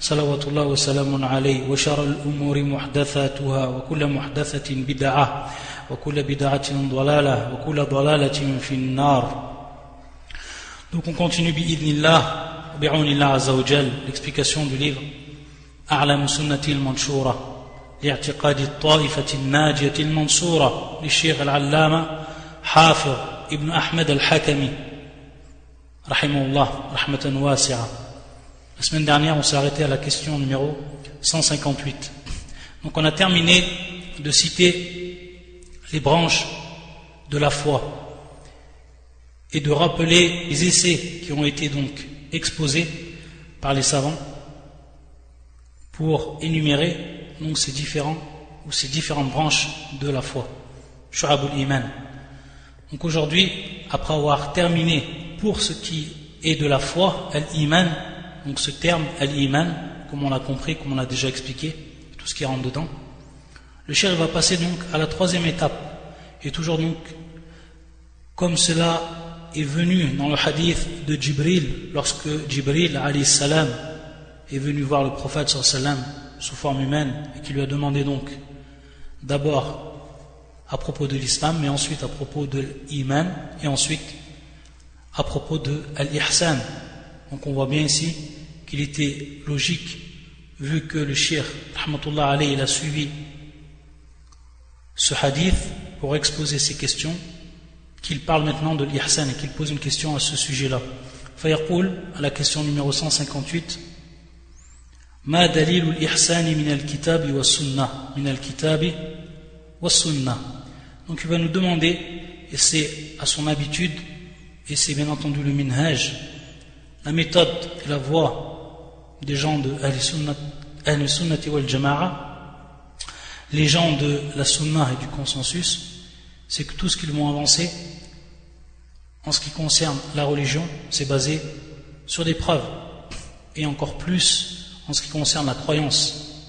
صلوات الله وسلام عليه وشر الأمور محدثاتها وكل محدثة بدعة وكل بدعة ضلالة وكل ضلالة في النار. Donc on continue bi'idnillah, bi'aunillah azza wa jal, l'explication du livre أعلم سنة المنشورة لاعتقاد الطائفة الناجية المنصورة للشيخ العلامة حافظ ابن أحمد الحكمي رحمه الله رحمة واسعة La semaine dernière, on s'est arrêté à la question numéro 158. Donc on a terminé de citer les branches de la foi et de rappeler les essais qui ont été donc exposés par les savants pour énumérer donc ces différents ou ces différentes branches de la foi. Shu'abul Iman. Donc aujourd'hui, après avoir terminé pour ce qui est de la foi, al-Iman, donc ce terme al-Iman, comme on l'a compris, comme on l'a déjà expliqué, tout ce qui rentre dedans, le cher va passer donc à la troisième étape. Et toujours donc, comme cela est venu dans le hadith de Jibril, lorsque Jibril salam est venu voir le prophète sallam sous forme humaine et qui lui a demandé donc d'abord à propos de l'islam, mais ensuite à propos de l'iman et ensuite à propos de l'ihsan. Donc on voit bien ici qu'il était logique, vu que le shir, rahmatullah alayhi, il a suivi ce hadith pour exposer ces questions, qu'il parle maintenant de l'ihsan et qu'il pose une question à ce sujet-là. Fayaqul, à la question numéro 158, ما دليل الإحسان من الكتاب والسنة من الكتاب والسنة donc il va nous demander et c'est à son habitude et c'est bien entendu le minhaj la méthode et la voie des gens de Al-Sunnati wal Jama'a les gens de la Sunnah et du consensus c'est que tout ce qu'ils vont avancer en ce qui concerne la religion c'est basé sur des preuves et encore plus en ce qui concerne la croyance,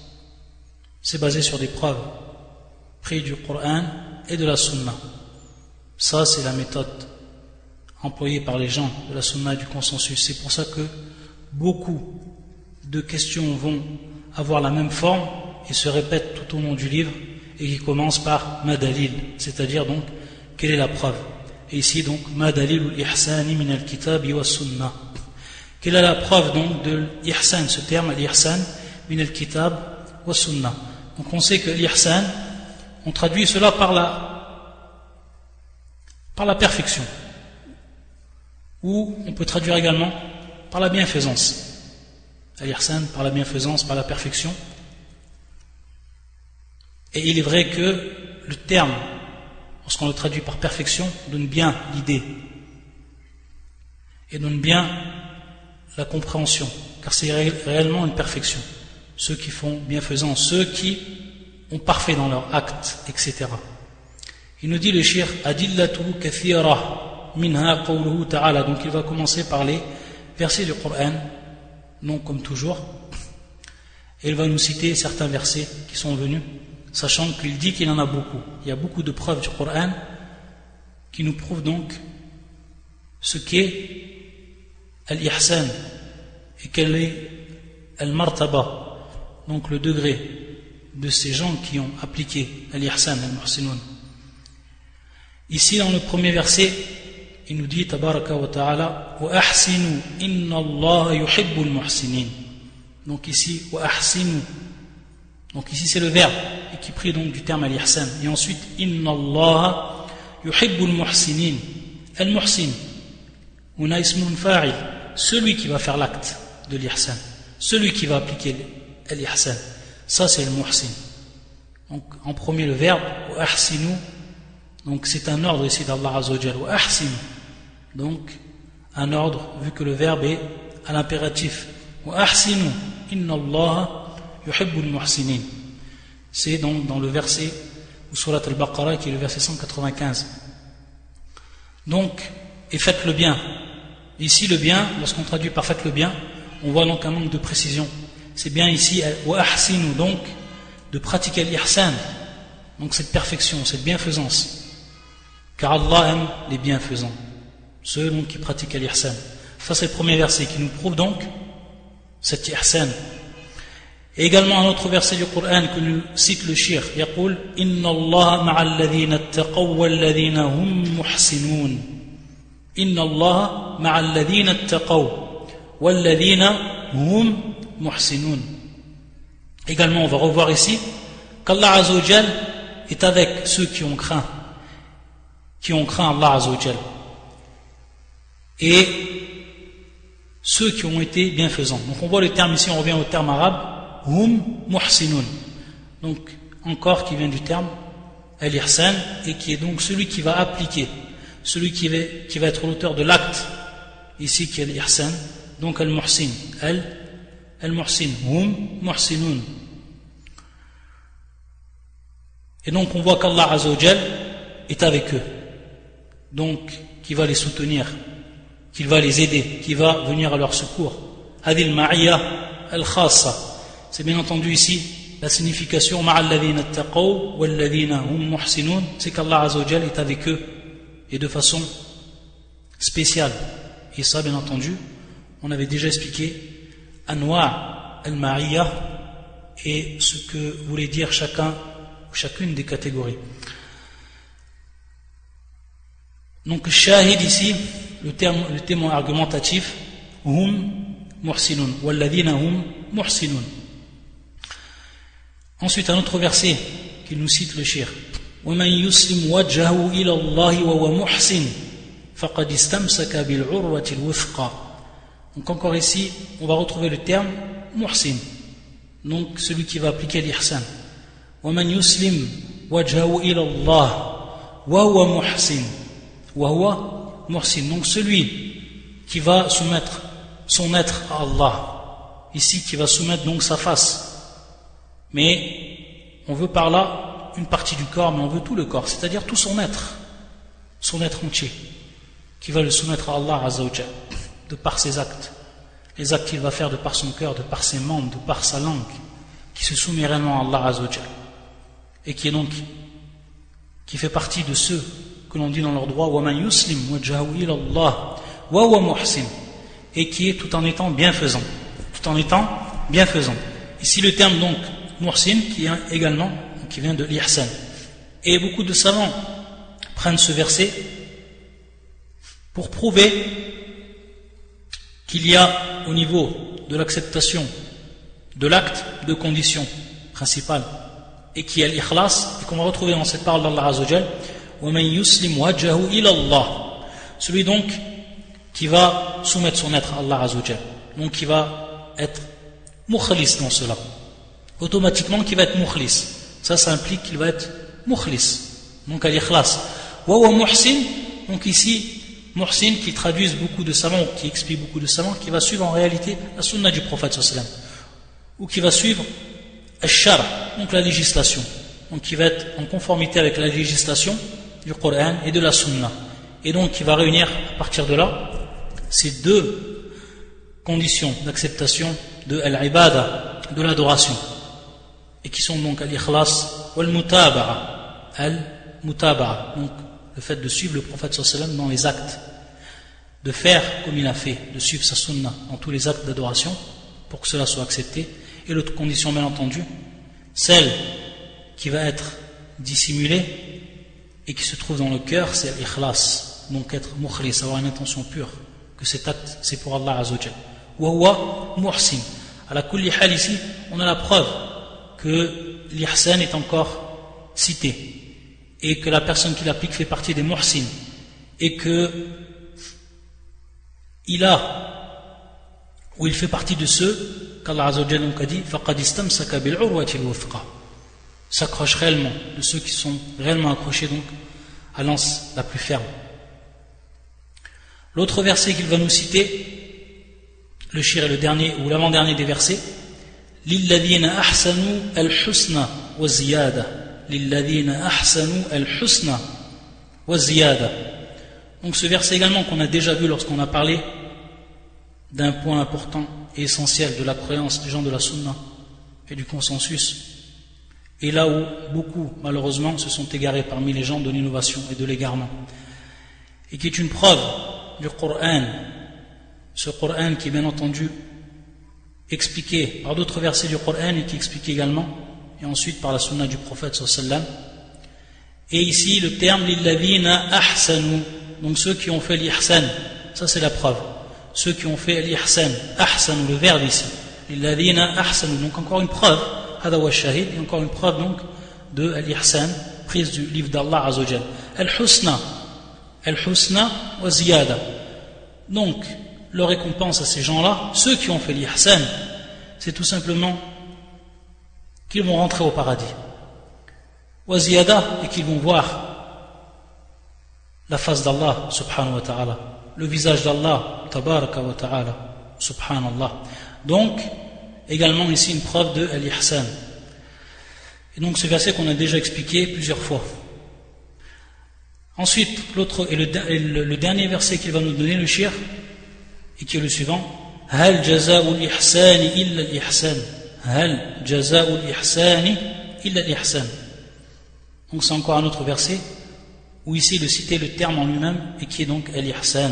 c'est basé sur des preuves prises du Coran et de la Sunna. Ça, c'est la méthode employée par les gens de la Sunna et du consensus. C'est pour ça que beaucoup de questions vont avoir la même forme et se répètent tout au long du livre et qui commencent par Madalil, c'est-à-dire donc quelle est la preuve? Et ici donc Madalil al-Ihsani min al-Kitab wa Sunnah. Quelle est la preuve donc de l'ihsan, ce terme, l'ihsan, min al-kitab wa sunnah. Donc on sait que l'ihsan, on traduit cela par la, par la perfection. Ou on peut traduire également par la bienfaisance. L'ihsan par la bienfaisance, par la perfection. Et il est vrai que le terme, lorsqu'on le traduit par perfection, donne bien l'idée. Et donne bien la compréhension, car c'est réellement une perfection. Ceux qui font bienfaisance, ceux qui ont parfait dans leur acte, etc. Il nous dit le shir Adillatu kathira minha ta'ala. Donc il va commencer par les versets du Coran, non comme toujours. Et il va nous citer certains versets qui sont venus, sachant qu'il dit qu'il en a beaucoup. Il y a beaucoup de preuves du Coran qui nous prouvent donc ce qu'est al-ihsan et quel est al-martaba, donc le degré de ces gens qui ont appliqué al-ihsan al-muhsinun. Ici dans le premier verset, il nous dit tabaraka wa ta'ala wa ahsinu inna Allah yuhibbul muhsinin. Donc ici wa ahsinu. Donc ici c'est le verbe et qui prie donc du terme al-ihsan. Et ensuite inna Allah yuhibbul muhsinin. Al-muhsin. Una ismun fa'il celui qui va faire l'acte de l'ihsan, celui qui va appliquer l'ihsan. Ça, c'est le muhsin. Donc, en premier, le verbe, ahsinu. Donc, c'est un ordre ici d'Allah Azzawajal. ahsinu. Donc, un ordre, vu que le verbe est à l'impératif. C'est donc dans le verset ou Surat al-Baqarah qui est le verset 195. Donc, et faites le bien. Ici, le bien, lorsqu'on traduit par faites le bien, on voit donc un manque de précision. C'est bien ici, wa donc, de pratiquer l'ihsan, donc cette perfection, cette bienfaisance. Car Allah aime les bienfaisants, ceux donc qui pratiquent l'ihsan. Ça, c'est le premier verset qui nous prouve donc cette ihsan. Et également un autre verset du Coran que nous cite le shir, يقول إن الله مع الذين اتقوا والذين هم محسنون إن الله مع الذين اتقوا والذين هم محسنون Également, on va revoir ici qu'Allah Azzawajal est avec ceux qui ont craint, qui ont craint Allah Azzawajal. Et ceux qui ont été bienfaisants. Donc on voit le terme ici, on revient au terme arabe, hum muhsinun. Donc, encore qui vient du terme al-ihsan et qui est donc celui qui va appliquer, celui qui va, qui va être l'auteur de l'acte, ici qui est l'ihsan, donc al-muhsin, al-muhsin, hum muhsinun. Et donc on voit qu'Allah Azzawajal est avec eux, donc qui va les soutenir, qu'il va les aider, qui va venir à leur secours. Hadil ma'iyya al-khassa. C'est bien entendu ici la signification c'est qu'Allah Azzawajal est avec eux et de façon spéciale. Et ça, bien entendu, on avait déjà expliqué Anwa al-Ma'iyya et ce que voulait dire chacun ou chacune des catégories. Donc, shahid ici, le, terme, le témoin argumentatif, hum muhsinun, walladina hum muhsinun. Ensuite, un autre verset qu'il nous cite le shir. ومن يسلم وجهه إلى الله وهو محسن فقد استمسك بالعروة الوثقى Donc encore ici, on va retrouver le terme muhsin. Donc celui qui va appliquer l'ihsan. ومن يسلم وجهه إلى الله وهو محسن Wahwa Muhsin. Donc celui qui va soumettre son être à Allah, ici qui va soumettre donc sa face. Mais on veut par là une partie du corps, mais on veut tout le corps, c'est-à-dire tout son être, son être entier, qui va le soumettre à Allah Azzawajal, de par ses actes, les actes qu'il va faire de par son cœur, de par ses membres, de par sa langue, qui se soumet réellement à Allah Azzawajal, et qui est donc, qui fait partie de ceux que l'on dit dans leur droit, et qui est tout en étant bienfaisant, tout en étant bienfaisant. Ici le terme donc Muhsin, qui est également, qui vient de l'Ihsan. Et beaucoup de savants prennent ce verset pour prouver qu'il y a au niveau de l'acceptation de l'acte deux conditions principales et qui est l'ikhlas et qu'on va retrouver dans cette parole d'Allah Azzawajal celui donc qui va soumettre son être à Allah Azzawajal donc qui va être mukhlis dans cela. Automatiquement qui va être mukhlis. Ça, ça implique qu'il va être mukhlis, donc al-ikhlas. Wa muhsin, donc ici, muhsin qui traduisent beaucoup de savants, qui explique beaucoup de savants, qui va suivre en réalité la sunna du prophète sallam, ou qui va suivre al-shar, donc la législation, donc qui va être en conformité avec la législation du Coran et de la sunna. Et donc qui va réunir à partir de là ces deux conditions d'acceptation de de l'adoration et qui sont donc al-ikhlas ou. Al-mutaba'a, donc le fait de suivre le prophète sallam dans les actes, de faire comme il a fait, de suivre sa sunna dans tous les actes d'adoration pour que cela soit accepté. Et l'autre condition, bien entendu, celle qui va être dissimulée et qui se trouve dans le cœur, c'est l'ikhlas, donc être mukhlis, avoir une intention pure, que cet acte c'est pour Allah Azzawajal. Wa huwa muhsin. À la kulli ici, on a la preuve que l'ihsan est encore cité et que la personne qui l'applique fait partie des muhsin et que il a ou il fait partie de ceux qu'Allah Azzawajal a dit s'accroche réellement de ceux qui sont réellement accrochés donc à l'anse la plus ferme l'autre verset qu'il va nous citer le shir est le dernier ou l'avant-dernier des versets للذين أحسنوا الحسنى wa ziyada lilladhina ahsanu al-husna wa ziyada donc ce verset également qu'on a déjà vu lorsqu'on a parlé d'un point important et essentiel de la croyance des gens de la sunna et du consensus et là où beaucoup malheureusement se sont égarés parmi les gens de l'innovation et de l'égarement. Et qui est une preuve du Coran ce Coran qui est bien entendu expliqué par d'autres versets du Coran et qui explique également et ensuite par la sunna du prophète sallam. Et ici le terme lillavina ahsanu. Donc ceux qui ont fait l'ihsan. Ça c'est la preuve. Ceux qui ont fait l'ihsan. Ahsanu le verbe ici. Lillavina ahsanu. Donc encore une preuve wa shahid. Et encore une preuve donc de l'ihsan prise du livre d'Allah azawajal al-husna. Al-husna wa ziyada. Donc leur récompense à ces gens-là ceux qui ont fait l'ihsan c'est tout simplement qu'ils vont rentrer au paradis. Waziyada, et qu'ils vont voir la face d'Allah, subhanahu wa ta'ala, le visage d'Allah, tabaraka wa ta'ala, subhanallah. Donc, également ici une preuve de al-ihsan. Et donc ce verset qu'on a déjà expliqué plusieurs fois. Ensuite, l'autre et le, dernier verset qu'il va nous donner, le shir, et qui est le suivant. Hal jaza'u ihsani illa al-ihsan. Hal jaza'ul ihsani illa l'ihsan. Donc c'est encore un autre verset où ici il citer le terme en lui-même et qui est donc al-ihsan.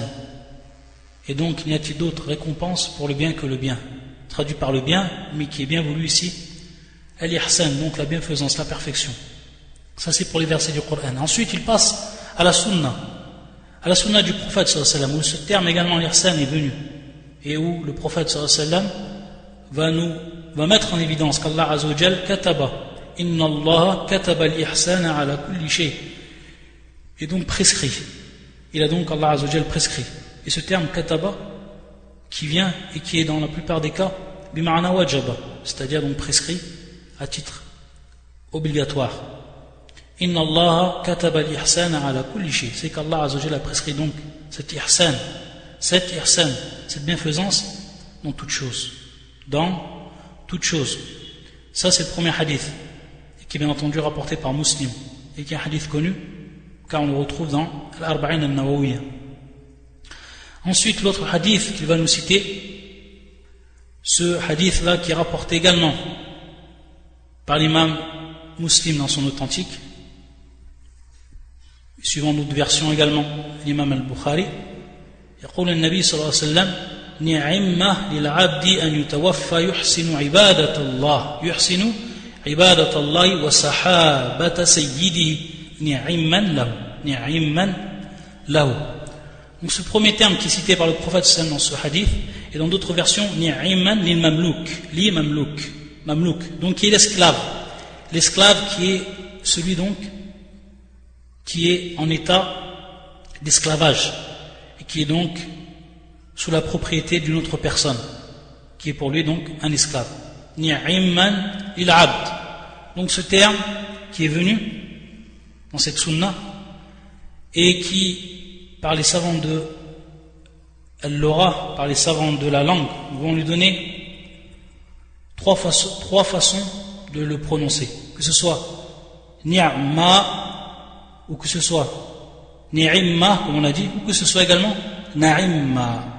Et donc n'y a-t-il d'autre récompense pour le bien que le bien? Traduit par le bien, mais qui est bien voulu ici, al-ihsan, donc la bienfaisance, la perfection. Ça c'est pour les versets du Coran. Ensuite il passe à la sunna, à la sunna du prophète sallallahu où ce terme également l'ihsan est venu. Et où le prophète sallallahu va nous va mettre en évidence qu'Allah Azzawajal kataba. Inna Allah kataba al-ihsana ala kulli shay. Et donc prescrit. Il a donc Allah Azzawajal prescrit. Et ce terme kataba qui vient et qui est dans la plupart des cas bima'ana wajaba c'est-à-dire donc prescrit à titre obligatoire inna Allah kataba al-ihsana ala kulli shay c'est qu'Allah a prescrit donc cet ihsan cette ihsan cette bienfaisance dans toute chose dans toute chose. Ça, c'est le premier hadith, qui est bien entendu rapporté par Muslim, et qui est un hadith connu, car on le retrouve dans l'Arba'in al-Nawawiyya. Ensuite, l'autre hadith qu'il va nous citer, ce hadith-là qui est rapporté également par l'imam Muslim dans son authentique, suivant notre version également, l'imam al-Bukhari, يقول النبي صلى الله عليه وسلم نعمة للعبد أن يتوفى يحسن عبادة الله يحسن عبادة الله وصحابة سيده نعما له نعما له Donc ce premier terme qui est cité par le prophète dans ce hadith et dans d'autres versions ni'imman lil mamlouk, li mamlouk, mamlouk, donc qui est l'esclave. L'esclave qui est celui donc qui est en état d'esclavage et qui est donc sous la propriété d'une autre personne, qui est pour lui donc un esclave. Ni'imman il abd. Donc ce terme qui est venu dans cette sunna et qui, par les savants de l'aura, par les savants de la langue, vont lui donner trois, façons, de le prononcer. Que ce soit ni'ma ou que ce soit ni'imma, comme on a dit, ou que ce soit également na'imma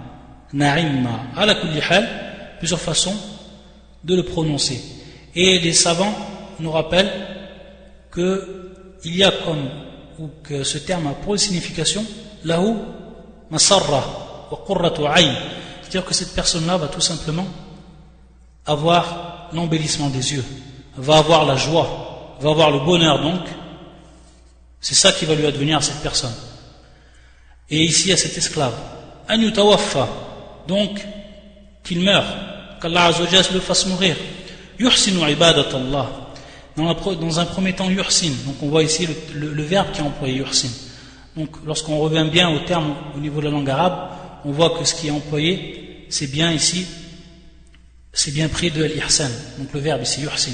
na'imma, kulli hal, plusieurs façons de le prononcer. Et les savants nous rappellent que il y a comme, ou que ce terme a pour signification, lahu masarra wa qurratu C'est-à-dire que cette personne-là va tout simplement avoir l'embellissement des yeux, va avoir la joie, va avoir le bonheur donc. C'est ça qui va lui advenir à cette personne. Et ici à cet esclave. An donc qu'il meure, qu'Allah Azzawajal le fasse mourir. Yuhsinu ibadat Allah. Dans, un premier temps, yuhsin. Donc on voit ici le, verbe qui est employé, yuhsin. Donc, lorsqu'on revient bien au terme au niveau de la langue arabe, on voit que ce qui est employé, c'est bien ici, c'est bien pris de l'ihsan. Donc, le verbe ici, yuhsin.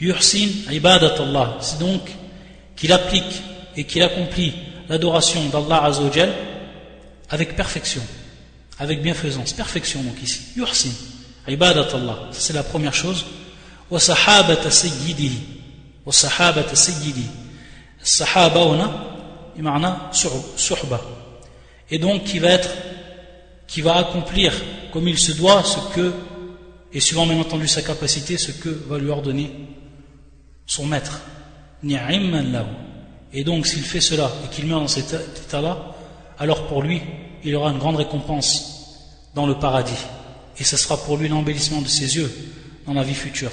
Yuhsin, ibadat Allah. C'est donc qu'il applique et qu'il accomplit l'adoration d'Allah Azzawajal avec perfection, avec bienfaisance. Perfection, donc ici. Yuhsin, ibadat Allah. C'est la première chose. Wa sahabata. Wa sahabata. Sahaba, Imana Suhba. Et donc qui va être, qui va accomplir comme il se doit ce que, et suivant bien entendu sa capacité, ce que va lui ordonner son maître. Et donc s'il fait cela et qu'il meurt dans cet état-là, alors pour lui, il aura une grande récompense dans le paradis. Et ce sera pour lui l'embellissement de ses yeux dans la vie future.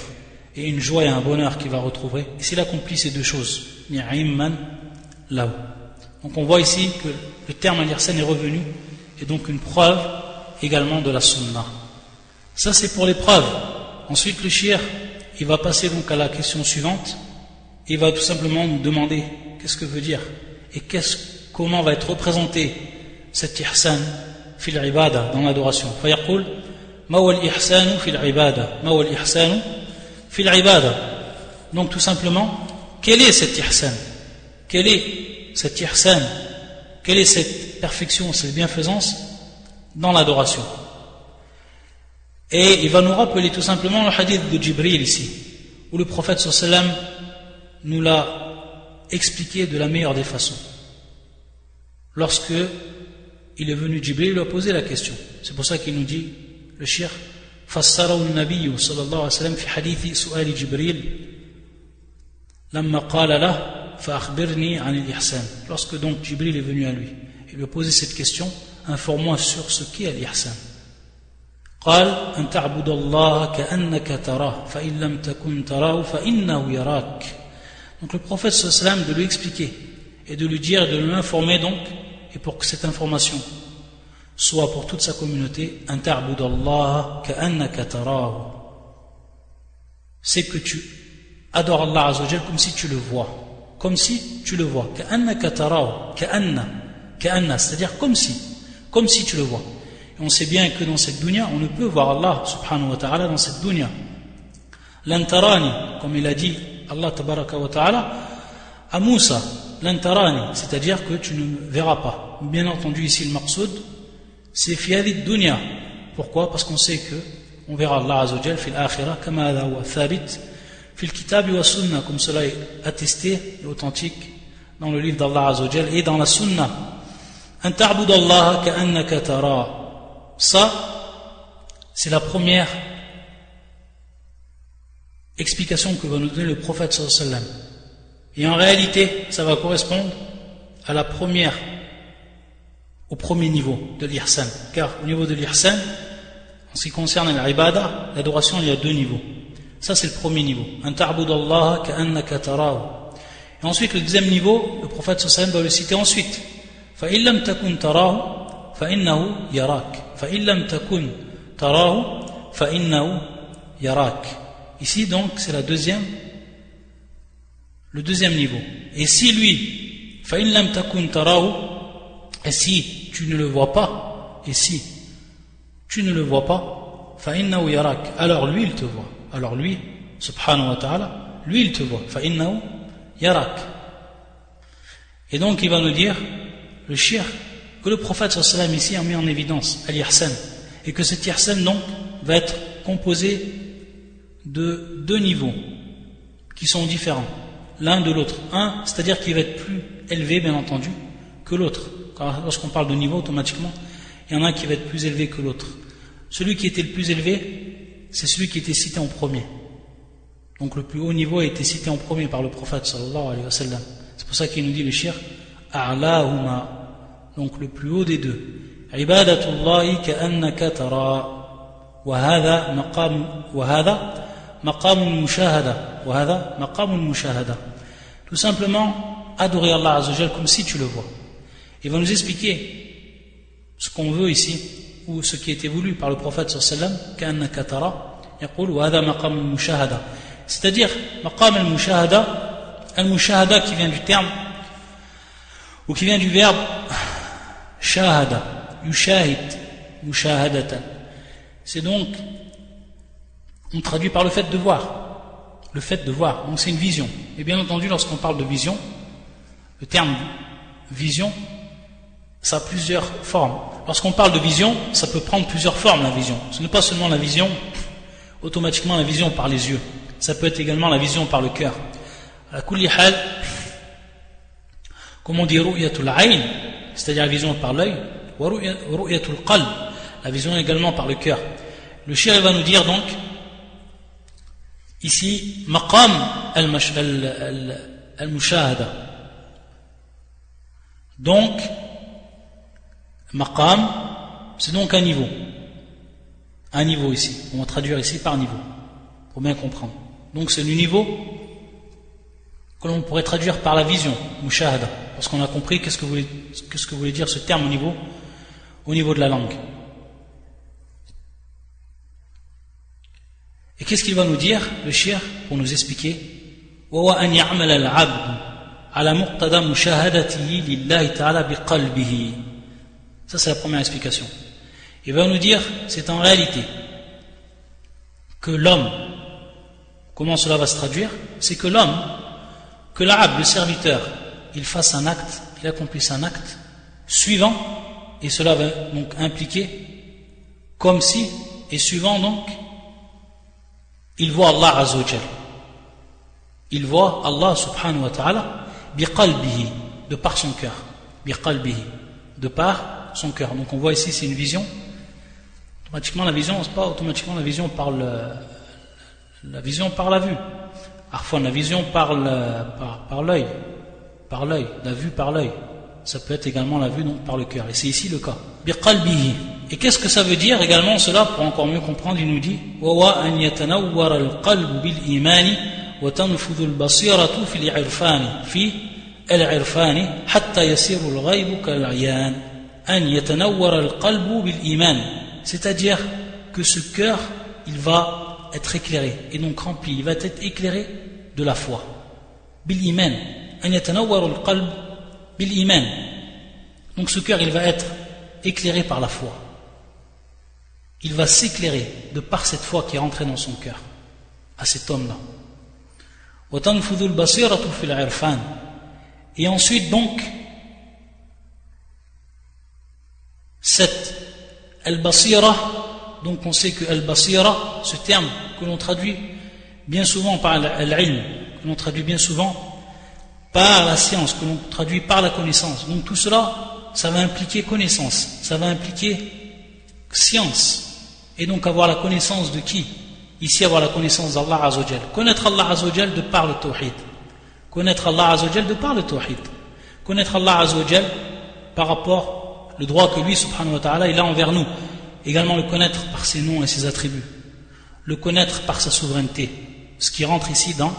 Et une joie et un bonheur qu'il va retrouver s'il accomplit ces deux choses. Ni'imman lahu. donc on voit ici que le terme al est revenu et donc une preuve également de la sunna ça c'est pour les preuves ensuite le shir il va passer donc à la question suivante il va tout simplement nous demander qu'est-ce que veut dire et comment va être représenté cet ihsan fil ibada dans l'adoration فيقول ما هو الإحسان في العبادة ما هو الإحسان في العبادة donc tout simplement quel est cet ihsan quel est cet ihsan quelle est cette perfection cette bienfaisance dans l'adoration et il va nous rappeler tout simplement le hadith de Jibril ici où le prophète sallam nous l'a expliqué de la meilleure des façons lorsque il est venu Jibril il lui a posé la question c'est pour ça qu'il nous dit le shir فسره النبي صلى الله عليه وسلم في حديث سؤال جبريل لما قال له فأخبرني عن الإحسان lorsque donc Jibril est venu à lui il lui a posé cette question informe-moi sur ce qu'est l'ihsan قال أن تعبد الله كأنك تراه فإن لم تكن تراه فإنه يراك donc le prophète sallam de lui expliquer et de lui dire de lui informer donc et pour que cette information soit pour toute sa communauté c'est que tu adores Allah Azzawajal comme si tu le vois comme si tu le vois. C'est-à-dire comme si comme si tu le vois. Et on sait bien que dans cette dunya on ne peut voir Allah subhanahu wa ta'ala dans cette dunya. L'antarani comme il a dit Allah tabaraka wa ta'ala à Moussa l'antarani c'est-à-dire que tu ne verras pas. Bien entendu ici le maqsoud c'est fiadi dunya. Pourquoi? Parce qu'on sait que on verra Allah Azzawajal fil akhirah kama thabit fil kitab wa sunnah comme cela est attesté et authentique dans le livre d'Allah Azzawajal et dans la sunna. An ta'bud Allah. Ça c'est la première explication que va nous donner le prophète sallallahu. Et en réalité, ça va correspondre à la première au premier niveau de l'ihsan. Car au niveau de l'ihsan, en ce qui concerne l'ibada, l'adoration, il y a deux niveaux. Ça, c'est le premier niveau. Et ensuite, le deuxième niveau, le prophète sallam va le citer ensuite. فَإِن تَكُن تَرَاهُ فَإِنَّهُ يَرَاكَ فَإِن تَكُن تَرَاهُ فَإِنَّهُ يَرَاكَ Ici, donc, c'est la deuxième, le deuxième niveau. Et si lui, فَإِن تَكُن تَرَاهُ et si tu ne le vois pas, et si tu ne le vois pas, yarak. Alors lui, il te voit. Alors lui, subhanahu wa ta'ala, lui, il te voit. yarak. Et donc, il va nous dire, le shir, que le prophète sallam ici a mis en évidence al-yahsan. Et que cet yahsan, donc, va être composé de deux niveaux qui sont différents, l'un de l'autre. Un, c'est-à-dire qu'il va être plus élevé, bien entendu, que l'autre lorsqu'on parle de niveau, automatiquement, il y en a un qui va être plus élevé que l'autre. Celui qui était le plus élevé, c'est celui qui était cité en premier. Donc le plus haut niveau a été cité en premier par le prophète sallallahu alayhi wa sallam. C'est pour ça qu'il nous dit le shir A'lahuma. Donc le plus haut des deux. Ibadatullahi ka'annaka tara. Wahada mushahada. Mushahada. Tout simplement, adorer Allah comme si tu le vois. Il va nous expliquer ce qu'on veut ici ou ce qui été voulu par le prophète sallam, c'est-à-dire maqam al-mushahada, al-mushahada qui vient du terme, ou qui vient du verbe shahada, yushahid, mushahadatan. C'est donc, on traduit par le fait de voir, le fait de voir, donc c'est une vision. Et bien entendu, lorsqu'on parle de vision, le terme vision ça a plusieurs formes. Lorsqu'on parle de vision, ça peut prendre plusieurs formes la vision. Ce n'est pas seulement la vision, automatiquement la vision par les yeux. Ça peut être également la vision par le cœur. kulli hal, comme on dit ru'yatul ayn, c'est-à-dire la vision par l'œil, wa ru'yatul qalb, la vision également par le cœur. Le shir va nous dire donc, ici, maqam al-mushahada. Donc, maqam, c'est donc un niveau. Un niveau ici. On va traduire ici par niveau. Pour bien comprendre. Donc c'est le niveau que l'on pourrait traduire par la vision, mushahada. Parce qu'on a compris qu'est-ce que, voulait, dire ce terme au niveau, au niveau de la langue. Et qu'est-ce qu'il va nous dire, le shir, pour nous expliquer? Ça c'est la première explication. Il va nous dire, c'est en réalité que l'homme, comment cela va se traduire? C'est que l'homme, que l'arabe, le serviteur, il fasse un acte, il accomplisse un acte suivant, et cela va donc impliquer comme si, et suivant donc, il voit Allah Azzawajal. Il voit Allah subhanahu wa ta'ala biqalbihi, de par son cœur. Biqalbihi, de par son cœur. Donc on voit ici, c'est une vision. Automatiquement, la vision, c'est pas automatiquement la vision par le, la vision par la vue. Parfois, la vision par l'œil. Par, par l'œil, la vue par l'œil. Ça peut être également la vue par le cœur. Et c'est ici le cas. Et qu'est-ce que ça veut dire également cela pour encore mieux comprendre Il nous dit C'est-à-dire que ce cœur, il va être éclairé. Et donc rempli, il va être éclairé de la foi. Donc ce cœur, il va être éclairé par la foi. Il va s'éclairer de par cette foi qui est rentrée dans son cœur, à cet homme-là. Et ensuite, donc, cette al-basira, donc on sait que al-basira, ce terme que l'on traduit bien souvent par l'ilm, que l'on traduit bien souvent par la science, que l'on traduit par la connaissance. Donc tout cela, ça va impliquer connaissance, ça va impliquer science. Et donc avoir la connaissance de qui? Ici avoir la connaissance d'Allah Azzawajal. Connaître Allah Azzawajal de par le tawhid. Connaître Allah Azzawajal de par le tawhid. Connaître Allah Azzawajal par rapport le droit que lui subhanahu wa ta'ala il a envers nous. Également le connaître par ses noms et ses attributs. Le connaître par sa souveraineté. Ce qui rentre ici dans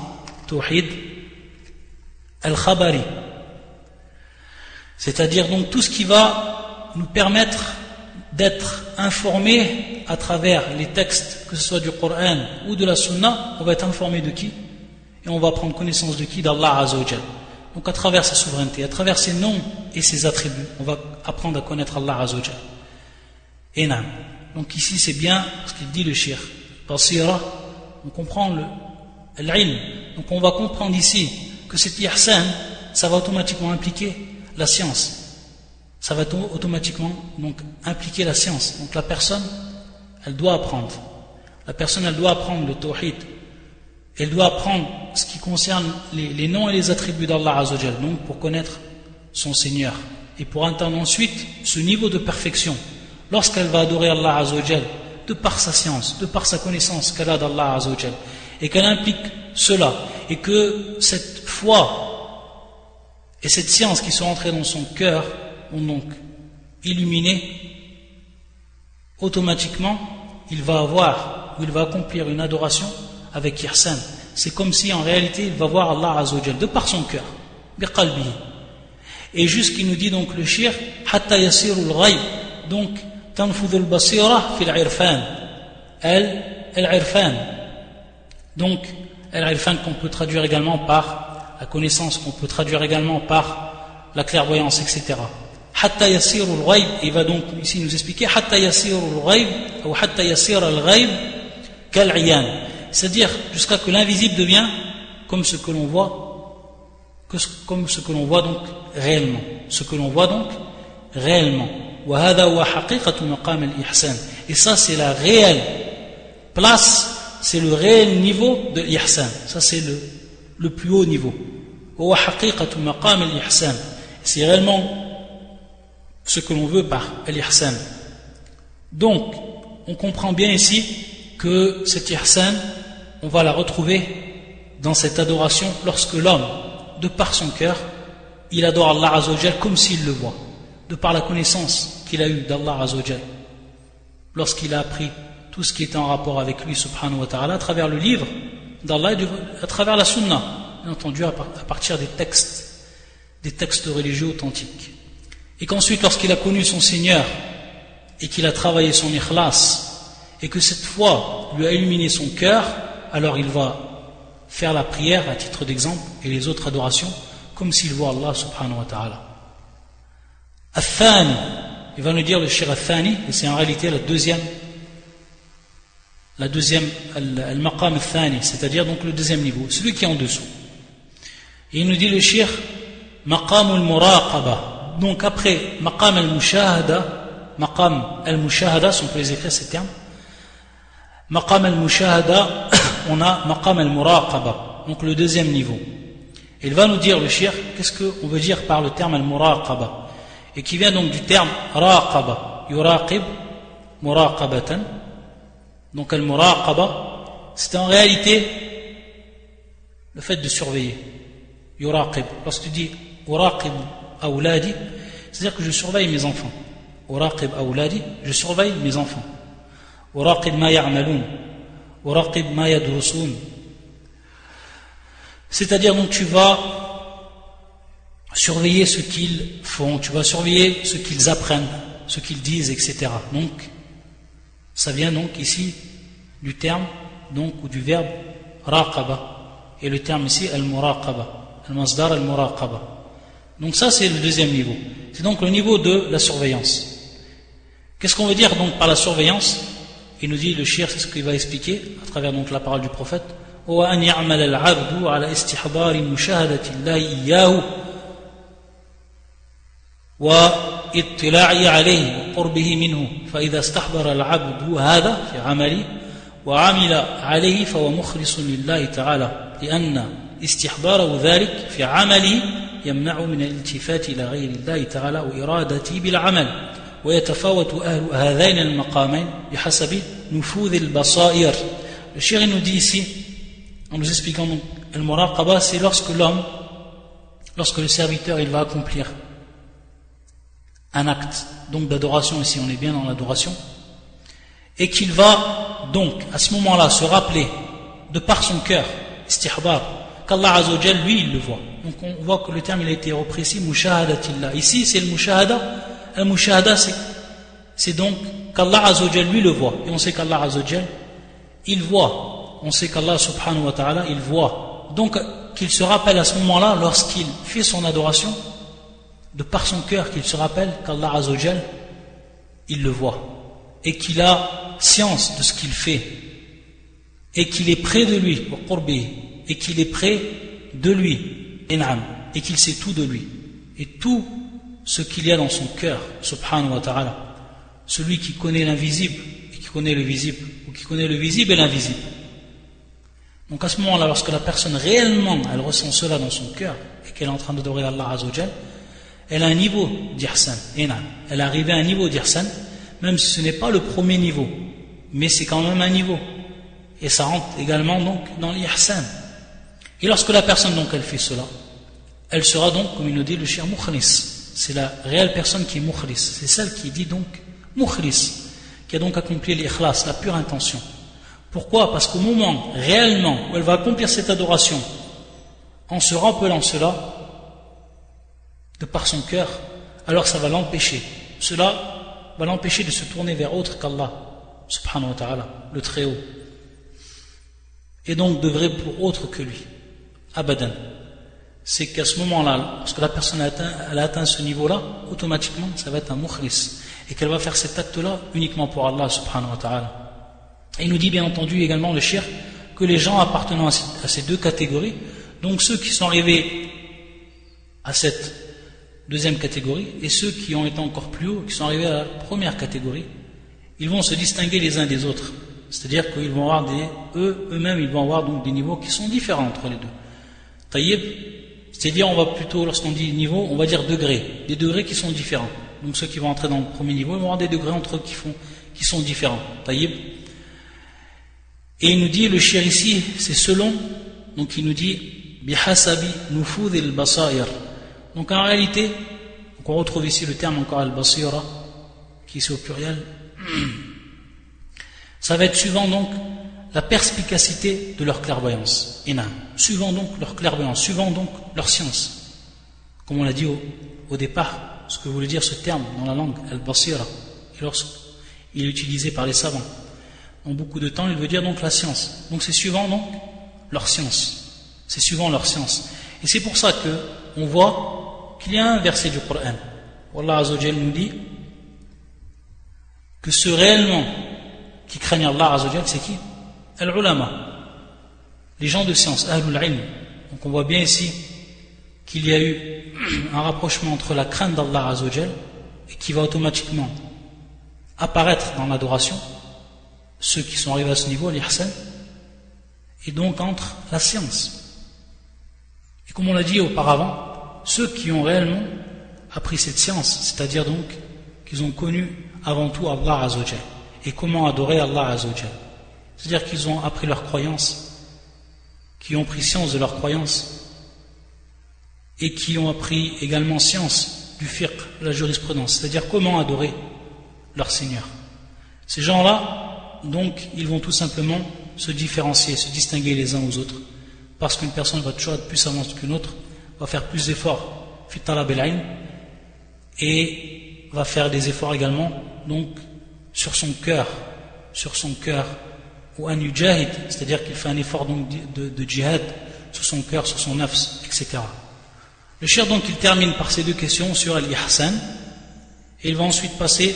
tawhid al-khabari. C'est-à-dire donc tout ce qui va nous permettre d'être informé à travers les textes, que ce soit du Coran ou de la Sunna, on va être informé de qui? Et on va prendre connaissance de qui? D'Allah Azzawajal. Donc à travers sa souveraineté, à travers ses noms et ses attributs, on va apprendre à connaître Allah Azzawajal. Et non. Donc ici c'est bien ce qu'il dit le shir. Basira, on comprend le l'ilm. Donc on va comprendre ici que cet ihsan, ça va automatiquement impliquer la science ça va automatiquement donc impliquer la science. Donc la personne, elle doit apprendre. La personne, elle doit apprendre le tawhid. Elle doit apprendre ce qui concerne les, noms et les attributs d'Allah Azzawajal, donc pour connaître son Seigneur. Et pour entendre ensuite ce niveau de perfection. Lorsqu'elle va adorer Allah Azzawajal, de par sa science, de par sa connaissance qu'elle a d'Allah Azzawajal, et qu'elle implique cela, et que cette foi et cette science qui sont entrées dans son cœur, donc illuminé, automatiquement, il va avoir, ou il va accomplir une adoration avec ihsan. C'est comme si en réalité il va voir Allah Azzawajal de par son cœur, biqalbihi. Et jusqu'il nous dit donc le shir, hatta yasirul ghaib, donc tanfudul basira fil irfan, el, el irfan. Donc, el irfan qu'on peut traduire également par la connaissance, qu'on peut traduire également par la clairvoyance, etc il va donc ici nous expliquer c'est-à-dire jusqu'à que l'invisible devient comme ce que l'on voit comme ce que l'on voit donc réellement. Ce que l'on voit donc réellement. Et ça c'est la réelle place c'est le réel niveau de l'ihsan. Ça c'est le plus haut niveau. C'est réellement ce que l'on veut par al-ihsan. Donc, on comprend bien ici que cette ihsan, on va la retrouver dans cette adoration lorsque l'homme, de par son cœur, il adore Allah Azzawajal comme s'il le voit, de par la connaissance qu'il a eue d'Allah Azzawajal, lorsqu'il a appris tout ce qui était en rapport avec lui, subhanahu wa ta'ala, à travers le livre d'Allah et à travers la sunna, bien entendu à partir des textes, des textes religieux authentiques. Et qu'ensuite, lorsqu'il a connu son Seigneur et qu'il a travaillé son ikhlas, et que cette foi lui a illuminé son cœur, alors il va faire la prière à titre d'exemple et les autres adorations comme s'il voit Allah subhanahu wa ta'ala. Athani, il va nous dire le shir Athani, et c'est en réalité la deuxième, la deuxième, al-maqam al c'est-à-dire donc le deuxième niveau, celui qui est en dessous. Il nous dit le shir maqam al-muraqaba. Donc après maqam al-mushahada, maqam al-mushahada, si on peut les écrire ces termes, maqam al-mushahada, on a maqam al-muraqaba, donc le deuxième niveau. Il va nous dire le shir, qu'est-ce qu'on veut dire par le terme al-muraqaba? Et qui vient donc du terme raqaba, yuraqib, muraqabatan. Donc al-muraqaba, c'est en réalité le fait de surveiller. Yuraqib. Lorsque tu dis uraqib awladi, c'est-à-dire que je surveille mes enfants. Uraqib awladi, je surveille mes enfants. Uraqib ma ya'malun. C'est-à-dire donc tu vas surveiller ce qu'ils font, tu vas surveiller ce qu'ils apprennent, ce qu'ils disent, etc. Donc, ça vient donc ici du terme donc ou du verbe raqaba et le terme ici al-muraqaba, al-masdar al-muraqaba. Donc ça c'est le deuxième niveau. C'est donc le niveau de la surveillance. Qu'est-ce qu'on veut dire donc par la surveillance? Il nous dit le shir, ce qu'il va expliquer à travers donc la parole du prophète. هو أن يعمل العبد على استحضار مشاهدة الله إياه واطلاعه عليه وقربه منه فإذا استحضر العبد هذا في عمله وعمل عليه فهو مخلص لله تعالى لأن استحضاره ذلك في عمله يمنع من الالتفات إلى غير الله تعالى وإرادته بالعمل ويتفاوت أهل هذين المقامين بحسب Le shir nous dit ici, en nous expliquant donc le muraqaba, c'est lorsque l'homme, lorsque le serviteur, il va accomplir un acte, donc d'adoration, ici on est bien dans l'adoration, et qu'il va donc à ce moment-là se rappeler de par son cœur, istihbar, qu'Allah Azzawajal, lui, il le voit. Donc on voit que le terme il a été repris ici, mushahadatillah. Ici c'est le mushahada. Le mushahada c'est donc qu'Allah Azzawajal lui le voit et on sait qu'Allah Azzawajal il voit on sait qu'Allah subhanahu wa ta'ala, il voit. Donc qu'il se rappelle à ce moment-là, lorsqu'il fait son adoration, de par son cœur, qu'il se rappelle qu'Allah azawajal, il le voit. Et qu'il a science de ce qu'il fait. Et qu'il est près de lui, et qu'il est près de lui, et qu'il sait tout de lui. Et tout ce qu'il y a dans son cœur, subhanahu wa ta'ala. Celui qui connaît l'invisible et qui connaît le visible, ou qui connaît le visible et l'invisible. Donc à ce moment-là, lorsque la personne réellement, elle ressent cela dans son cœur et qu'elle est en train d'adorer Allah Azzawajal, elle a un niveau d'Irsan. Elle est arrivée à un niveau d'Irsan, même si ce n'est pas le premier niveau, mais c'est quand même un niveau. Et ça rentre également donc dans l'Irsan. Et lorsque la personne donc elle fait cela, elle sera donc, comme il nous dit le shir mukhlis. C'est la réelle personne qui est mukhlis. C'est celle qui dit donc mukhlis, qui a donc accompli l'ikhlas, la pure intention. Pourquoi? Parce qu'au moment réellement où elle va accomplir cette adoration, en se rappelant cela, de par son cœur, alors ça va l'empêcher. Cela va l'empêcher de se tourner vers autre qu'Allah, subhanahu wa ta'ala, le Très-Haut. Et donc devrait pour autre que lui. Abadan. C'est qu'à ce moment-là, lorsque la personne atteint ce niveau-là, automatiquement, ça va être un mukhlis. Et qu'elle va faire cet acte-là uniquement pour Allah, subhanahu wa ta'ala. Et il nous dit bien entendu également le shirk que les gens appartenant à ces deux catégories, donc ceux qui sont arrivés à cette deuxième catégorie et ceux qui ont été encore plus hauts, qui sont arrivés à la première catégorie, ils vont se distinguer les uns des autres. C'est-à-dire qu'ils vont avoir eux, eux-mêmes, ils vont avoir donc des niveaux qui sont différents entre les deux. Taïb, c'est-à-dire on va plutôt, lorsqu'on dit niveau, on va dire degrés, des degrés qui sont différents. Donc ceux qui vont entrer dans le premier niveau, ils vont avoir des degrés entre eux qui, font, qui sont différents. Taïb. Et il nous dit, le shir ici, c'est selon, donc il nous dit, bihasabi nufud al basair. Donc en réalité, on retrouve ici le terme encore al-basira, qui est au pluriel. Ça va être suivant donc la perspicacité de leur clairvoyance. Suivant donc leur clairvoyance, suivant donc leur science. Comme on l'a dit au, départ, ce que voulait dire ce terme dans la langue, al-basira, il est utilisé par les savants. En beaucoup de temps, il veut dire donc la science. Donc c'est suivant donc leur science. C'est suivant leur science. Et c'est pour ça que on voit qu'il y a un verset du Coran. Allah Azzawajal nous dit que ceux réellement qui craignent Allah Azzawajal, c'est qui? Al-ulama, les gens de science, Ahlul ilm. Donc on voit bien ici qu'il y a eu un rapprochement entre la crainte d'Allah Azzawajal et qui va automatiquement apparaître dans l'adoration, ceux qui sont arrivés à ce niveau, l'ihsan, et donc entre la science. Et comme on l'a dit auparavant, ceux qui ont réellement appris cette science, c'est-à-dire donc qu'ils ont connu avant tout Allah Azzawajal et comment adorer Allah Azzawajal. C'est-à-dire qu'ils ont appris leur croyance, qui ont pris science de leur croyance, et qui ont appris également science du fiqh, de la jurisprudence, c'est-à-dire comment adorer leur Seigneur. Ces gens-là, donc, ils vont tout simplement se différencier, se distinguer les uns aux autres, parce qu'une personne va toujours être plus avancée qu'une autre, va faire plus d'efforts, et va faire des efforts également, donc, sur son cœur, sur son cœur, ou un c'est-à-dire qu'il fait un effort donc de, de, djihad sur son cœur, sur son nafs, etc. Le cher donc il termine par ces deux questions sur al-ihsan et il va ensuite passer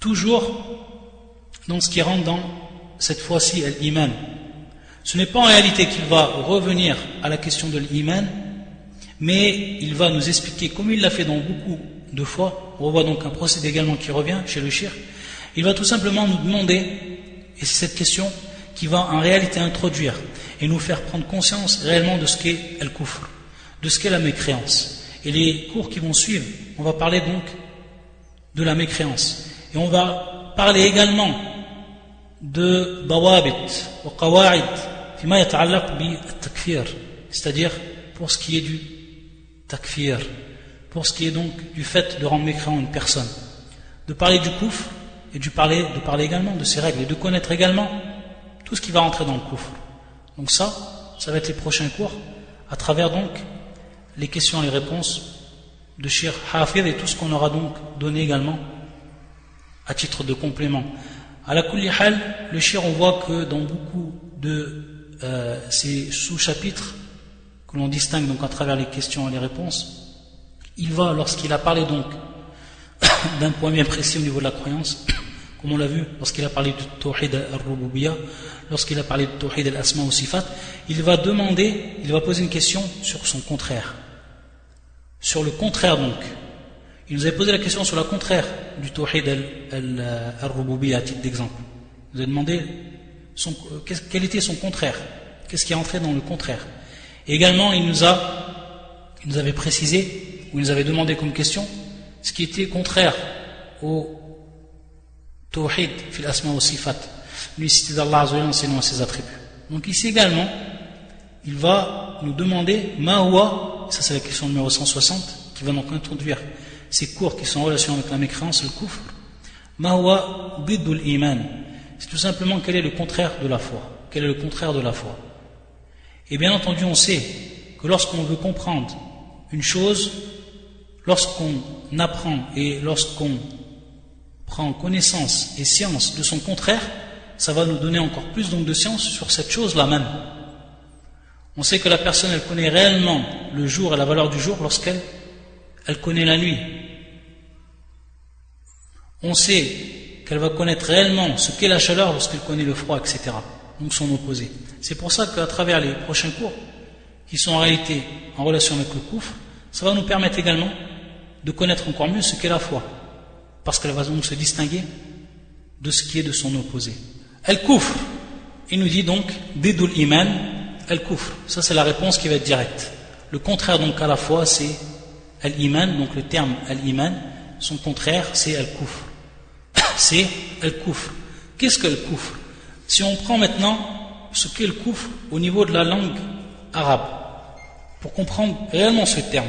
toujours dans ce qui rentre dans cette fois-ci l'iman. Ce n'est pas en réalité qu'il va revenir à la question de l'iman, mais il va nous expliquer, comme il l'a fait dans beaucoup de fois, on voit donc un procédé également qui revient chez le shir, il va tout simplement nous demander, et c'est cette question qui va en réalité introduire et nous faire prendre conscience réellement de ce qu'est El Kufr, de ce qu'est la mécréance. Et les cours qui vont suivre, on va parler donc de la mécréance. Et on va parler également de bawabit ou qawa'id fima bi takfir c'est-à-dire pour ce qui est du takfir, pour ce qui est donc du fait de rendre mécréant une personne. De parler du kufr et de parler, également de ces règles et de connaître également tout ce qui va rentrer dans le kufr. Donc ça, ça va être les prochains cours à travers donc les questions et les réponses de Shir Hafid et tout ce qu'on aura donc donné également à titre de complément. À la Kulli le Shir, on voit que dans beaucoup de euh, ces sous-chapitres que l'on distingue donc à travers les questions et les réponses, il va, lorsqu'il a parlé donc d'un point bien précis au niveau de la croyance, comme on l'a vu lorsqu'il a parlé du Tawhid al-Rububiyya, lorsqu'il a parlé du Tawhid al-Asma ou Sifat, il va demander, il va poser une question sur son contraire. Sur le contraire donc. Il nous avait posé la question sur le contraire du Tawhid al-Rububiyya, à titre d'exemple. Il nous a demandé son, quel était son contraire, qu'est-ce qui est entré dans le contraire? Et également, il nous, a, il nous avait précisé, ou il nous avait demandé comme question, ce qui était contraire au Tawhid fil asma wa sifat. L'unicité d'Allah Azzawajal enseignant ses attributs. Donc ici également, il va nous demander Ma'wa, ça c'est la question numéro 160, qui va donc introduire ces cours qui sont en relation avec la mécréance, le kufr. Ma'wa bidul iman. C'est tout simplement quel est le contraire de la foi. Quel est le contraire de la foi? Et bien entendu, on sait que lorsqu'on veut comprendre une chose, lorsqu'on apprend et lorsqu'on prend connaissance et science de son contraire, ça va nous donner encore plus donc de science sur cette chose-là même. On sait que la personne, elle connaît réellement le jour et la valeur du jour lorsqu'elle elle connaît la nuit. On sait qu'elle va connaître réellement ce qu'est la chaleur lorsqu'elle connaît le froid, etc. Donc son opposé. C'est pour ça qu'à travers les prochains cours, qui sont en réalité en relation avec le coufre, ça va nous permettre également de connaître encore mieux ce qu'est la foi parce qu'elle va donc se distinguer de ce qui est de son opposé. El-Kufr, il nous dit donc, Bidul Iman, Al-Kufr. Ça, c'est la réponse qui va être directe. Le contraire, donc, à la fois, c'est Al-Iman. Donc, le terme Al-Iman, son contraire, c'est Al-Kufr. C'est Al-Kufr. Qu'est-ce que Al-Kufr Si on prend maintenant ce qu'est le Kufr au niveau de la langue arabe, pour comprendre réellement ce terme,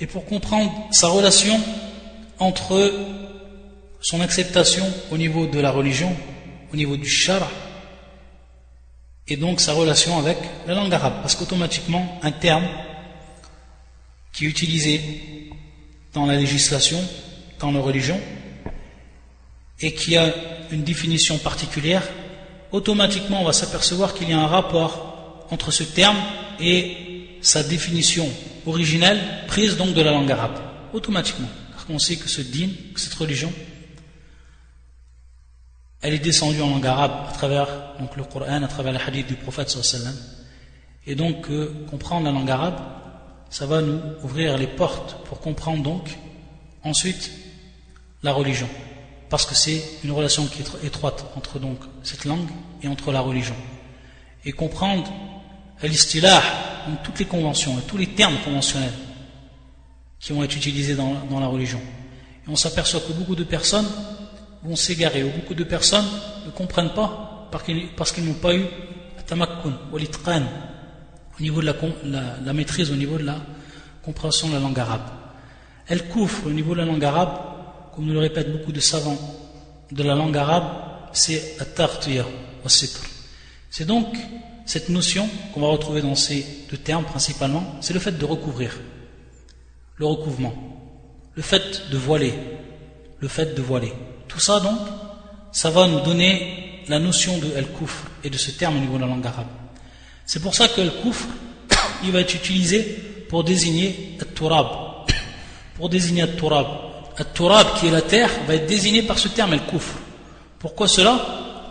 et pour comprendre sa relation entre son acceptation au niveau de la religion, au niveau du shara, et donc sa relation avec la langue arabe. Parce qu'automatiquement, un terme qui est utilisé dans la législation, dans la religion, et qui a une définition particulière, automatiquement on va s'apercevoir qu'il y a un rapport entre ce terme et sa définition originelle prise donc de la langue arabe, automatiquement. Car on sait que ce din, que cette religion, elle est descendue en langue arabe à travers donc, le Coran, à travers les hadiths du prophète sallam. Et donc, euh, comprendre la langue arabe, ça va nous ouvrir les portes pour comprendre donc ensuite la religion. Parce que c'est une relation qui est étroite entre donc cette langue et entre la religion. Et comprendre l'istilah, toutes les conventions et tous les termes conventionnels qui vont être utilisés dans, dans la religion. Et on s'aperçoit que beaucoup de personnes vont s'égarer, ou beaucoup de personnes ne comprennent pas parce qu'ils n'ont pas eu tamakkun, ou au niveau de la, maîtrise, au niveau de la compréhension de la langue arabe. Elle couvre au niveau de la langue arabe, comme nous le répètent beaucoup de savants de la langue arabe, c'est at-tartiya, C'est donc cette notion qu'on va retrouver dans ces deux termes principalement, c'est le fait de recouvrir, le recouvrement, le fait de voiler, le fait de voiler. Tout ça donc, ça va nous donner la notion de al-kufr et de ce terme au niveau de la langue arabe. C'est pour ça que al-kufr, il va être utilisé pour désigner al-turab. Pour désigner al-turab. Al-turab, qui est la terre, va être désigné par ce terme al-kufr. Pourquoi cela?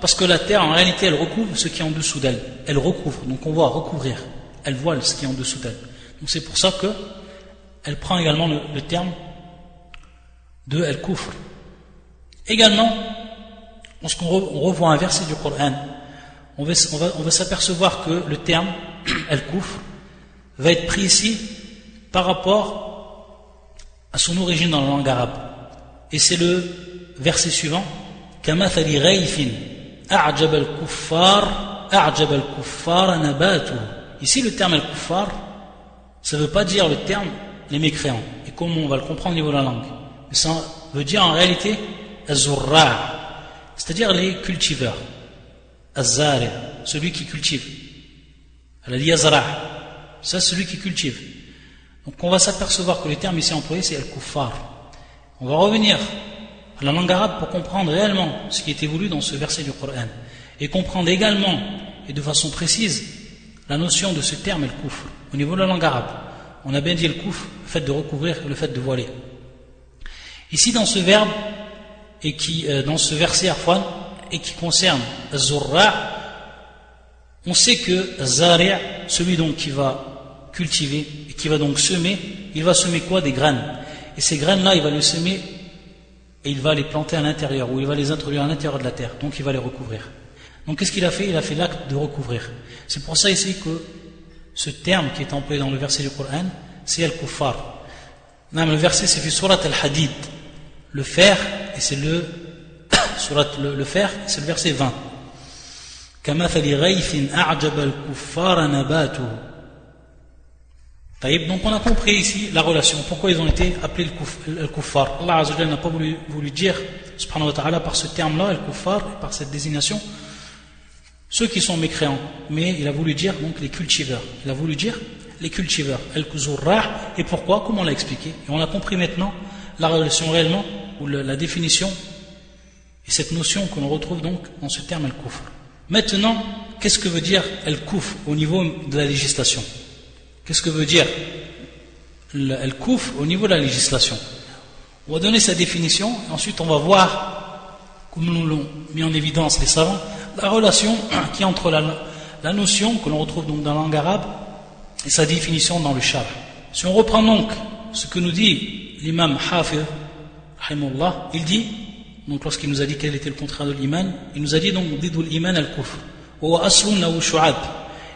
Parce que la terre, en réalité, elle recouvre ce qui est en dessous d'elle. Elle recouvre, donc on voit recouvrir. Elle voile ce qui est en dessous d'elle. Donc c'est pour ça que elle prend également le, le terme de al-kufr. Également, lorsqu'on revoit un verset du Coran, on va, s'apercevoir que le terme al-kufr va être pris ici par rapport à son origine dans la langue arabe. Et c'est le verset suivant Ici, le terme al-kuffar, ça ne veut pas dire le terme les mécréants. Et comment on va le comprendre au niveau de la langue. Mais ça veut dire en réalité c'est-à-dire les cultiveurs. Az-zari, celui qui cultive. Al-yazra, c'est celui qui cultive. Donc on va s'apercevoir que le terme ici employé c'est al-kuffar. On va revenir à la langue arabe pour comprendre réellement ce qui est évolué dans ce verset du Coran et comprendre également et de façon précise la notion de ce terme al-kufr au niveau de la langue arabe. On a bien dit le kufr, le fait de recouvrir le fait de voiler. Ici dans ce verbe, et qui, euh, dans ce verset et qui concerne Zurra, on sait que Zari', celui donc qui va cultiver et qui va donc semer, il va semer quoi? Des graines. Et ces graines-là, il va les semer et il va les planter à l'intérieur, ou il va les introduire à l'intérieur de la terre, donc il va les recouvrir. Donc qu'est-ce qu'il a fait? Il a fait l'acte de recouvrir. C'est pour ça ici que ce terme qui est employé dans le verset du Coran, c'est Al-Kuffar. Le verset c'est fait Surat Al-Hadid le fer, et c'est le, le, le fer, c'est le verset 20. Donc on a compris ici la relation, pourquoi ils ont été appelés le kuffar. Allah n'a pas voulu, dire, subhanahu wa ta'ala, par ce terme-là, le kuffar, par cette désignation, ceux qui sont mécréants. Mais il a voulu dire donc les cultiveurs. Il a voulu dire les cultiveurs. Et pourquoi? Comment on l'a expliqué? Et on a compris maintenant la relation réellement ou la définition et cette notion que l'on retrouve donc dans ce terme al-kufr. Maintenant, qu'est-ce que veut dire al-kufr au niveau de la législation? Qu'est-ce que veut dire al-kufr au niveau de la législation? On va donner sa définition et ensuite on va voir, comme nous l'ont mis en évidence les savants, la relation qui est entre la, notion que l'on retrouve donc dans la langue arabe et sa définition dans le char. Si on reprend donc ce que nous dit l'imam Hafir il dit, donc lorsqu'il nous a dit quel était le contraire de l'iman, il nous a dit donc, l'iman al-kufr.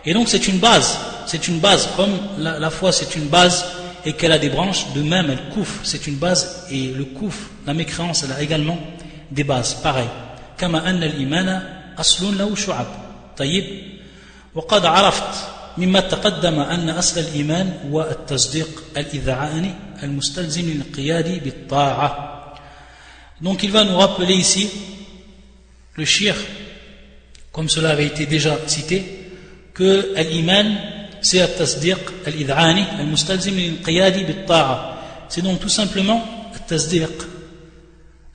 Et donc c'est une base, c'est une base, comme la, foi c'est une base et qu'elle a des branches, de même elle couffe, c'est une base et le couf, la mécréance, elle a également des bases, pareil. كما أن الإيمان أصل له شعب طيب وقد عرفت مما تقدم أن أصل الإيمان هو التصديق الإذعاني المستلزم للقياد بالطاعة Donc il va nous rappeler ici le shir, comme cela avait été déjà cité, que l'iman c'est al-tasdiq al-id'ani al-mustalzim lil-qiyadi bit-ta'a. C'est donc tout simplement al-tasdiq.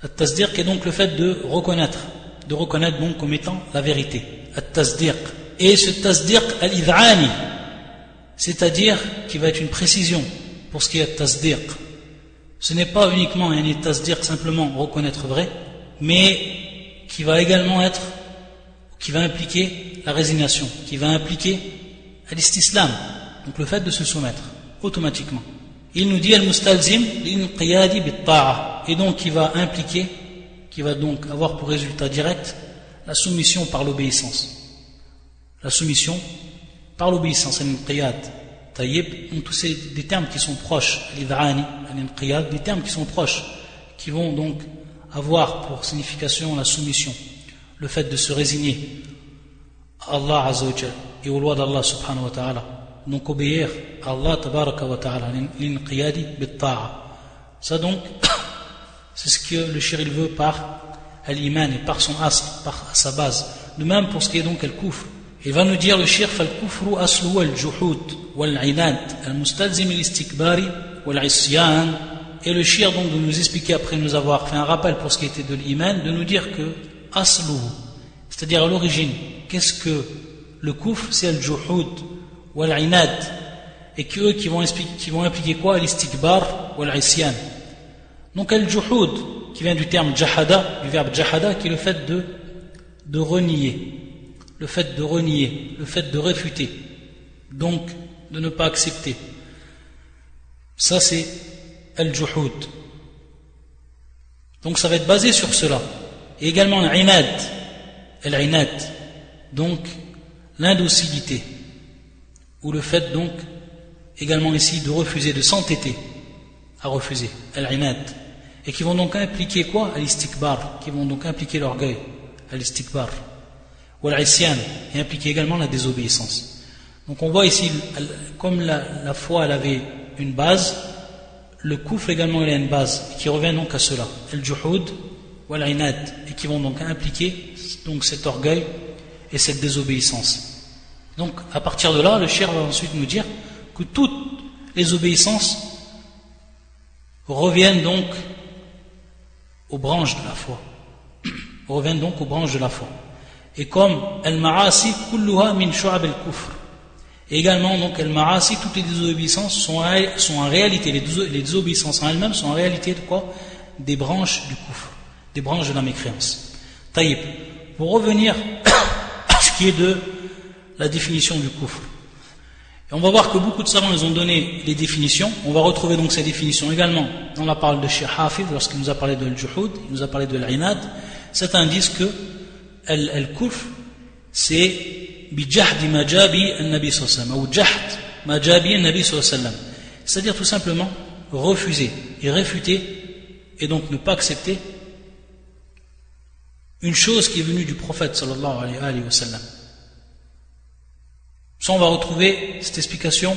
Al-tasdiq est donc le fait de reconnaître, de reconnaître donc comme étant la vérité. Al-tasdiq. Et ce tasdiq al-id'ani, c'est-à-dire qui va être une précision pour ce qui est. Ce n'est pas uniquement un tasdiq simplement reconnaître vrai, mais qui va également être, qui va impliquer la résignation, qui va impliquer l'istislam, donc le fait de se soumettre automatiquement. Il nous dit al-mustalzim et donc qui va impliquer, qui va donc avoir pour résultat direct la soumission par l'obéissance. La soumission par l'obéissance, al-qiyad. Tous ces des termes qui sont proches, des termes qui sont proches, qui vont donc avoir pour signification la soumission, le fait de se résigner à Allah Azzawajal et aux lois d'Allah subhanahu wa ta'ala. Donc obéir à Allah tabaraka wa ta'ala, l'inqiyadi bitta'a. Ça donc, c'est ce que le shir veut par l'iman et par son asr, par sa base. De même pour ce qui est donc al-kufr. Il va nous dire le shir fal-kufru aslu al-juhud wal-inad al-mustalzim al-istikbari wal-isyan. Et le shir donc de nous expliquer après nous avoir fait un rappel pour ce qui était de l'iman, de nous dire que aslu, c'est-à-dire à, l'origine, qu'est-ce que le kufr, c'est le juhud ou l'inad, et qu'eux qui vont, qui vont impliquer quoi? L'istikbar ou l'isyan. Donc al juhud, qui vient du terme jahada, du verbe jahada, qui est le fait de, de renier, le fait de renier, le fait de réfuter, donc de ne pas accepter. Ça c'est al-juhud. Donc ça va être basé sur cela. Et également l'inad, l'inad, donc l'indocilité, ou le fait donc également ici de refuser, de s'entêter à refuser, al-inad, et qui vont donc impliquer quoi? Al-istikbar, qui vont donc impliquer l'orgueil, al-istikbar, ou et impliquer également la désobéissance. Donc on voit ici, comme la, foi elle avait une base, le kouf également il a une base qui revient donc à cela, el juhud ou inad et qui vont donc impliquer donc cet orgueil et cette désobéissance. Donc à partir de là, le cher va ensuite nous dire que toutes les obéissances reviennent donc aux branches de la foi. reviennent donc aux branches de la foi. Et comme el-ma'asi kulluha min shu'ab al-kufr également, donc, el marasi, toutes les désobéissances sont, sont en réalité, les, désobéissances en elles-mêmes sont en réalité quoi? Des branches du coufre, des branches de la mécréance. Taïb. Pour revenir à ce qui est de la définition du. Et on va voir que beaucoup de savants ils ont donné les définitions. On va retrouver donc ces définitions également dans la parole de Sheikh Hafid lorsqu'il nous a parlé de l'juhud, il nous a parlé de l'inad. Certains disent que el-kufr, c'est c'est-à-dire tout simplement refuser et réfuter et donc ne pas accepter une chose qui est venue du prophète sallallahu alayhi wa sallam. Ça, on va retrouver cette explication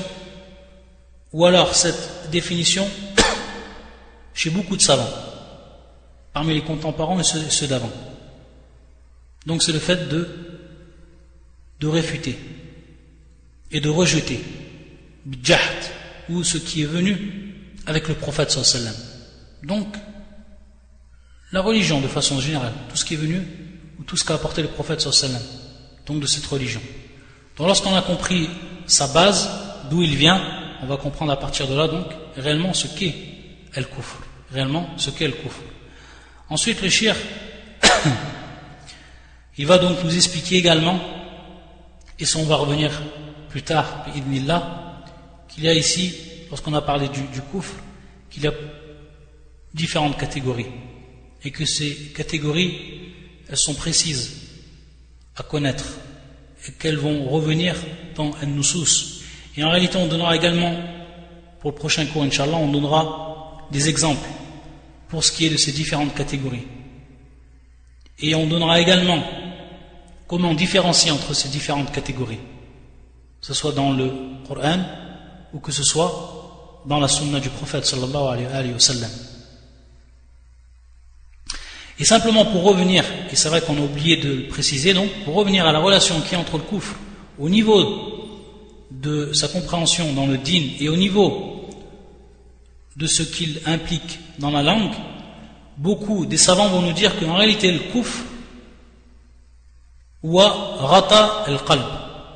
ou alors cette définition chez beaucoup de savants, parmi les contemporains et ceux d'avant. Donc c'est le fait de de réfuter et de rejeter bidjahd ou ce qui est venu avec le prophète sallam. Donc, la religion de façon générale, tout ce qui est venu ou tout ce qu'a apporté le prophète sallam, donc de cette religion. Donc lorsqu'on a compris sa base, d'où il vient, on va comprendre à partir de là donc réellement ce qu'est El Kufr, réellement ce qu'est El Kufr. Ensuite le shir, il va donc nous expliquer également et ça, on va revenir plus tard, qu'il y a ici, lorsqu'on a parlé du, du qu'il y a différentes catégories. Et que ces catégories, elles sont précises à connaître. qu'elles vont revenir dans An-Nusus. Et en réalité, on donnera également, pour le prochain cours, Inch'Allah, on donnera des exemples pour ce qui est de ces différentes catégories. Et on donnera également comment différencier entre ces différentes catégories, que ce soit dans le Coran ou que ce soit dans la sunna du prophète sallallahu alayhi wa sallam. Et simplement pour revenir, et c'est vrai qu'on a oublié de préciser, donc, pour revenir à la relation qui est entre le coufre au niveau de sa compréhension dans le din et au niveau de ce qu'il implique dans la langue, beaucoup des savants vont nous dire qu'en réalité le al-qalb,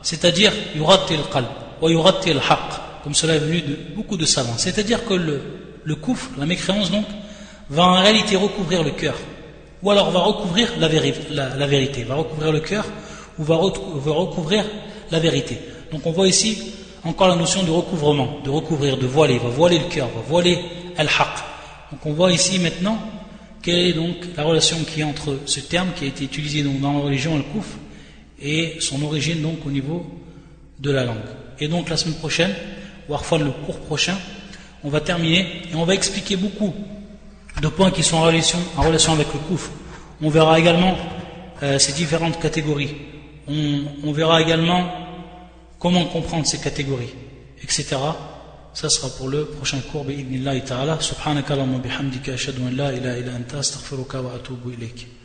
c'est-à-dire yuratti al-qalb, wa yuratti al-haq, comme cela est venu de beaucoup de savants. C'est-à-dire que le, le la mécréance donc, va en réalité recouvrir le cœur ou alors va recouvrir la, vérité, va recouvrir le cœur, ou va, recouvrir la vérité. Donc on voit ici encore la notion de recouvrement, de recouvrir, de voiler, va voiler le cœur, va voiler al-haq. Donc on voit ici maintenant quelle est donc la relation qui est entre ce terme qui a été utilisé donc dans la religion al-kouf et son origine donc au niveau de la langue? Et donc la semaine prochaine, ou parfois le cours prochain, on va terminer et on va expliquer beaucoup de points qui sont en relation, avec le couf. On verra également euh, ces différentes catégories. On, verra également comment comprendre ces catégories, etc. Ça sera pour le prochain cours. Subhanaka bihamdika ashhadu an la ilaha illa anta astaghfiruka wa atubu ilayk.